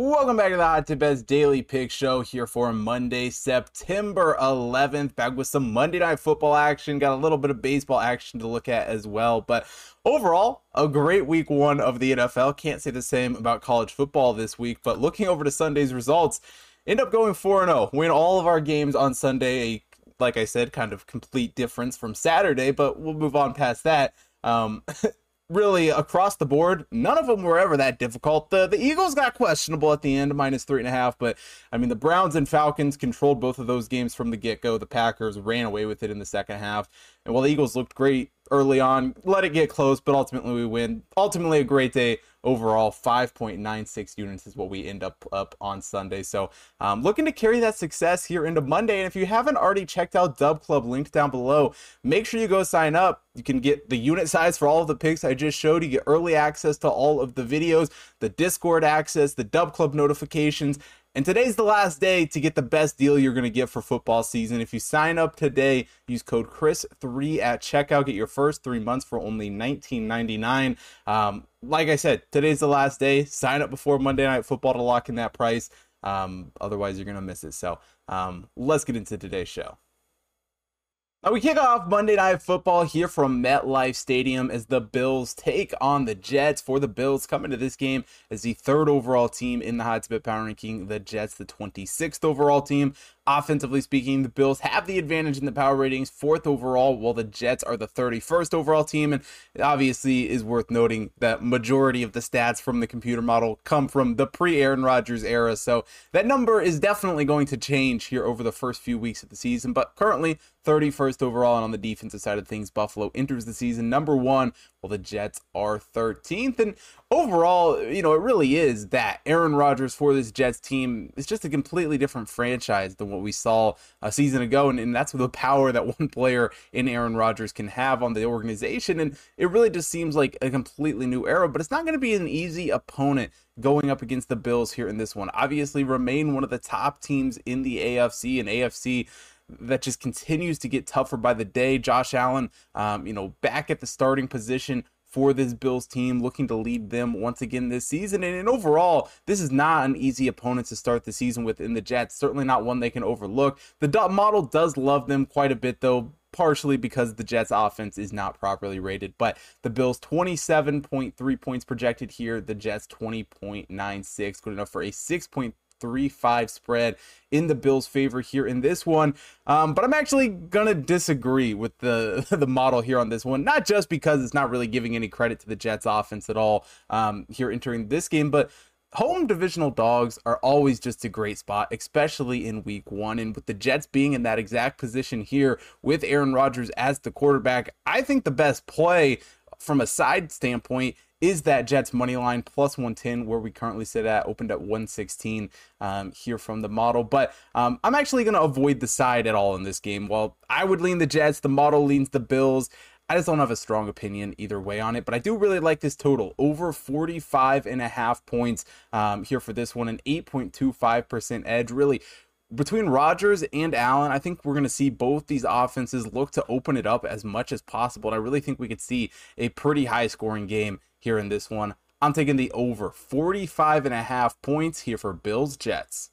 Welcome back to the Hot Tip Bets Daily Pick Show here for Monday, September 11th. Back with some Monday Night Football action. Got a little bit of baseball action to look at as well. But overall, a great week one of the NFL. Can't say the same about college football this week. But looking over to Sunday's results, end up going 4 0. Win all of our games on Sunday. Like I said, kind of complete difference from Saturday. But we'll move on past that. Um, really across the board, none of them were ever that difficult. The the Eagles got questionable at the end, minus three and a half, but I mean the Browns and Falcons controlled both of those games from the get go. The Packers ran away with it in the second half, and while the Eagles looked great early on, let it get close, but ultimately we win. Ultimately, a great day overall. 5.96 units is what we end up up on Sunday. So, um, looking to carry that success here into Monday. And if you haven't already checked out DubClub, linked down below, make sure you go sign up. You can get the unit size for all of the picks I just showed. You get early access to all of the videos, the Discord access, the DubClub notifications, and today's the last day to get the best deal you're going to get for football season. If you sign up today, use code Chris3 at checkout. Get your first three months for only $19.99. Um, like I said, today's the last day. Sign up before Monday Night Football to lock in that price. Um, otherwise, you're going to miss it. So um, let's get into today's show. Now we kick off Monday Night Football here from MetLife Stadium as the Bills take on the Jets. For the Bills, coming to this game as the third overall team in the Hot Tip Power Ranking, the Jets, the 26th overall team. Offensively speaking, the Bills have the advantage in the power ratings, fourth overall, while the Jets are the 31st overall team. And obviously is worth noting that majority of the stats from the computer model come from the pre-Aaron Rodgers era. So that number is definitely going to change here over the first few weeks of the season. But currently, 31st overall, and on the defensive side of things, Buffalo enters the season number one well, the Jets are 13th. And overall, you know, it really is that Aaron Rodgers for this Jets team is just a completely different franchise than what we saw a season ago. And, and that's the power that one player in Aaron Rodgers can have on the organization. And it really just seems like a completely new era, but it's not going to be an easy opponent going up against the Bills here in this one. Obviously, remain one of the top teams in the AFC and AFC that just continues to get tougher by the day. Josh Allen, um, you know, back at the starting position for this Bills team, looking to lead them once again this season. And, and, overall, this is not an easy opponent to start the season with in the Jets. Certainly not one they can overlook. The dot model does love them quite a bit, though. Partially because the Jets offense is not properly rated, but the Bills 27.3 points projected here, the Jets 20.96, good enough for a 6.3 three five spread in the Bills' favor here in this one. Um, but I'm actually gonna disagree with the the model here on this one, not just because it's not really giving any credit to the Jets' offense at all um, here entering this game, but home divisional dogs are always just a great spot, especially in week one. And with the Jets being in that exact position here with Aaron Rodgers as the quarterback, I think the best play from a side standpoint is that Jets money line plus 110 where we currently sit at opened at 116 um, here from the model. But um, I'm actually going to avoid the side at all in this game. While I would lean the Jets the model leans the Bills I just don't have a strong opinion either way on it, but I do really like this total over 45 and a half points um, here for this one, an 8.25% edge. Really, between Rodgers and Allen, I think we're going to see both these offenses look to open it up as much as possible. And I really think we could see a pretty high scoring game here in this one. I'm taking the over 45 and a half points here for Bills Jets.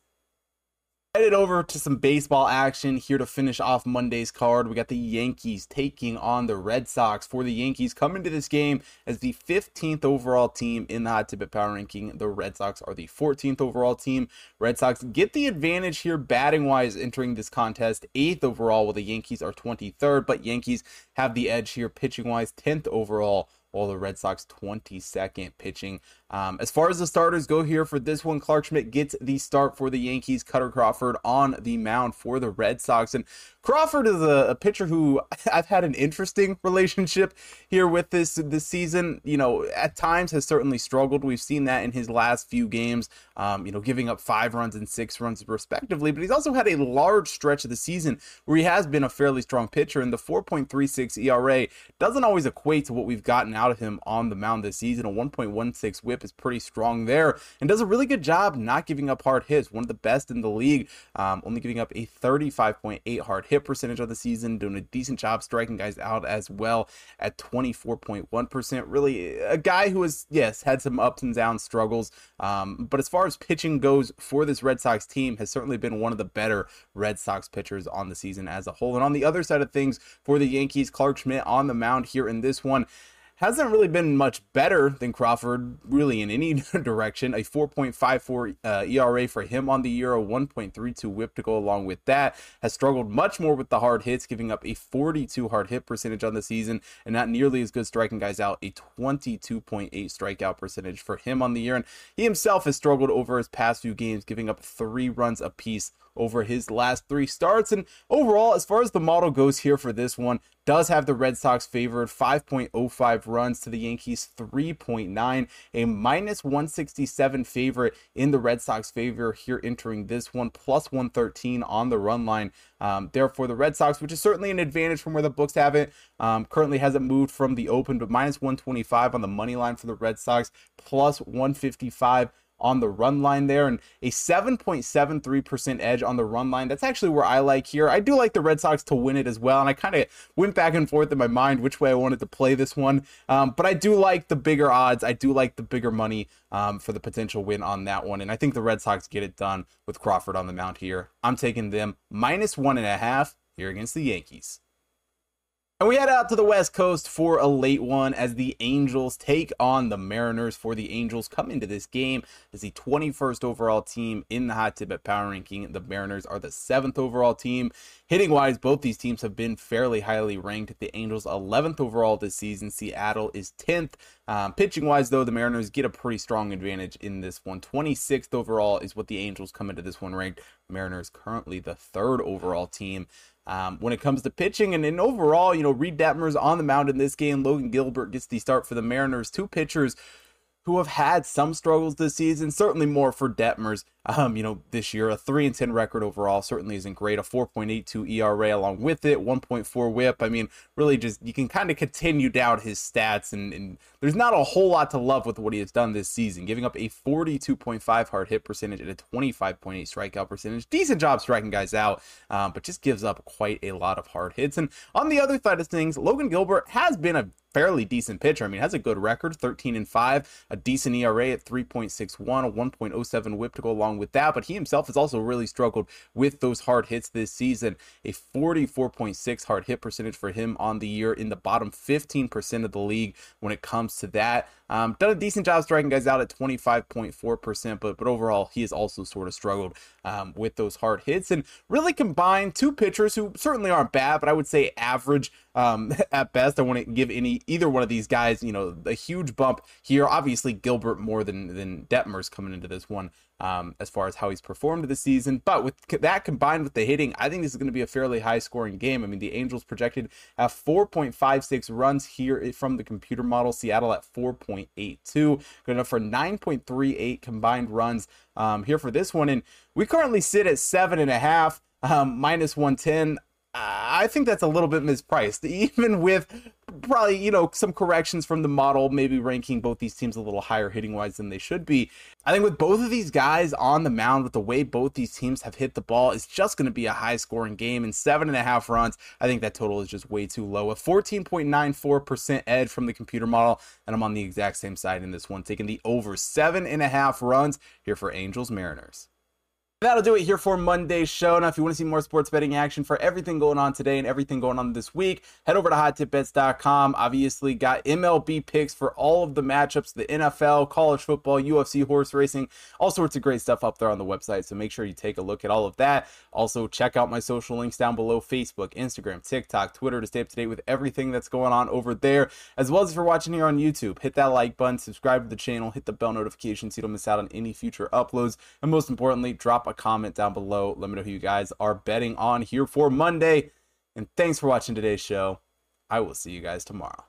Headed over to some baseball action here to finish off Monday's card. We got the Yankees taking on the Red Sox. For the Yankees, coming to this game as the 15th overall team in the Hot Tip Power Ranking. The Red Sox are the 14th overall team. Red Sox get the advantage here batting wise entering this contest. 8th overall, while the Yankees are 23rd, but Yankees have the edge here pitching wise, 10th overall while the Red Sox 22nd pitching. Um, as far as the starters go here for this one, Clarke Schmidt gets the start for the Yankees. Kutter Crawford on the mound for the Red Sox. And Crawford is a, a, pitcher who I've had an interesting relationship here with this this season. You know, at times has certainly struggled. We've seen that in his last few games. Um, you know, giving up five runs and six runs respectively. But he's also had a large stretch of the season where he has been a fairly strong pitcher. And the 4.36 ERA doesn't always equate to what we've gotten out of him on the mound this season. A 1.16 WHIP whip is pretty strong there and does a really good job not giving up hard hits. One of the best in the league, um, only giving up a 35.8 hard hit percentage of the season, doing a decent job striking guys out as well at 24.1%. Really, a guy who has, yes, had some ups and downs struggles, um, but as far as pitching goes for this Red Sox team, has certainly been one of the better Red Sox pitchers on the season as a whole. And on the other side of things, for the Yankees, Clarke Schmidt on the mound here in this one hasn't really been much better than Crawford, really in any direction. A 4.54 uh, ERA for him on the year, a 1.32 whip to go along with that. Has struggled much more with the hard hits, giving up a 42 hard hit percentage on the season, and not nearly as good striking guys out. A 22.8 strikeout percentage for him on the year, and he himself has struggled over his past few games, giving up three runs apiece over his last three starts. And overall, as far as the model goes here for this one, does have the Red Sox favored 5.05 runs to the Yankees 3.9, a minus 167 favorite in the Red Sox favor here entering this one, plus 113 on the run line. Um, therefore, the Red Sox, which is certainly an advantage from where the books have it, um, currently hasn't moved from the open, but minus 125 on the money line for the Red Sox, plus 155 on the run line there and a 7.73% edge on the run line. That's actually where I like here. I do like the Red Sox to win it as well. And I kind of went back and forth in my mind which way I wanted to play this one. Um, but I do like the bigger odds. I do like the bigger money um, for the potential win on that one. And I think the Red Sox get it done with Crawford on the mound here. I'm taking them minus one and a half here against the Yankees. And we head out to the West Coast for a late one as the Angels take on the Mariners. For the Angels, come into this game as the 21st overall team in the Hot Tip Bets Power Ranking. The Mariners are the seventh overall team. Hitting wise, both these teams have been fairly highly ranked. The Angels 11th overall this season. Seattle is 10th. Um, pitching wise, though, the Mariners get a pretty strong advantage in this one. 26th overall is what the Angels come into this one ranked. Mariners currently the third overall team. Um, when it comes to pitching and in overall, you know, Reid Detmers on the mound in this game. Logan Gilbert gets the start for the Mariners. Two pitchers who have had some struggles this season, certainly more for Detmers. Um, you know, this year a three and ten record overall certainly isn't great. A 4.82 ERA along with it, 1.4 WHIP. I mean, really, just you can kind of continue down his stats, and, and there's not a whole lot to love with what he has done this season. Giving up a 42.5 hard hit percentage and a 25.8 strikeout percentage. Decent job striking guys out, um, but just gives up quite a lot of hard hits. And on the other side of things, Logan Gilbert has been a fairly decent pitcher. I mean, has a good record, 13 and 5, a decent ERA at 3.61, a 1.07 whip to go along with that. But he himself has also really struggled with those hard hits this season. A 44.6 hard hit percentage for him on the year in the bottom 15% of the league when it comes to that. Um, done a decent job striking guys out at 25.4%, but but overall he has also sort of struggled um, with those hard hits and really combined two pitchers who certainly aren't bad, but I would say average um, at best. I wouldn't give any either one of these guys, you know, a huge bump here. Obviously Gilbert more than than Detmers coming into this one um, as far as how he's performed this season. But with that combined with the hitting, I think this is going to be a fairly high scoring game. I mean, the Angels projected at 4.56 runs here from the computer model, Seattle at 4.82, good enough for 9.38 combined runs um, here for this one. And we currently sit at seven and a half. Um, minus 110. I think that's a little bit mispriced, even with probably, you know, some corrections from the model, maybe ranking both these teams a little higher hitting wise than they should be. I think with both of these guys on the mound, with the way both these teams have hit the ball, it's just going to be a high scoring game. And seven and a half runs, I think that total is just way too low. A 14.94% edge from the computer model. And I'm on the exact same side in this one, taking the over seven and a half runs here for Angels Mariners. That'll do it here for Monday's show. Now, if you want to see more sports betting action for everything going on today and everything going on this week, head over to hottipbets.com. Obviously, got MLB picks for all of the matchups, the NFL, college football, UFC, horse racing, all sorts of great stuff up there on the website. So make sure you take a look at all of that. Also, check out my social links down below Facebook, Instagram, TikTok, Twitter to stay up to date with everything that's going on over there. As well as if you're watching here on YouTube, hit that like button, subscribe to the channel, hit the bell notification so you don't miss out on any future uploads. And most importantly, drop a comment down below. Let me know who you guys are betting on here for Monday. And thanks for watching today's show. I will see you guys tomorrow.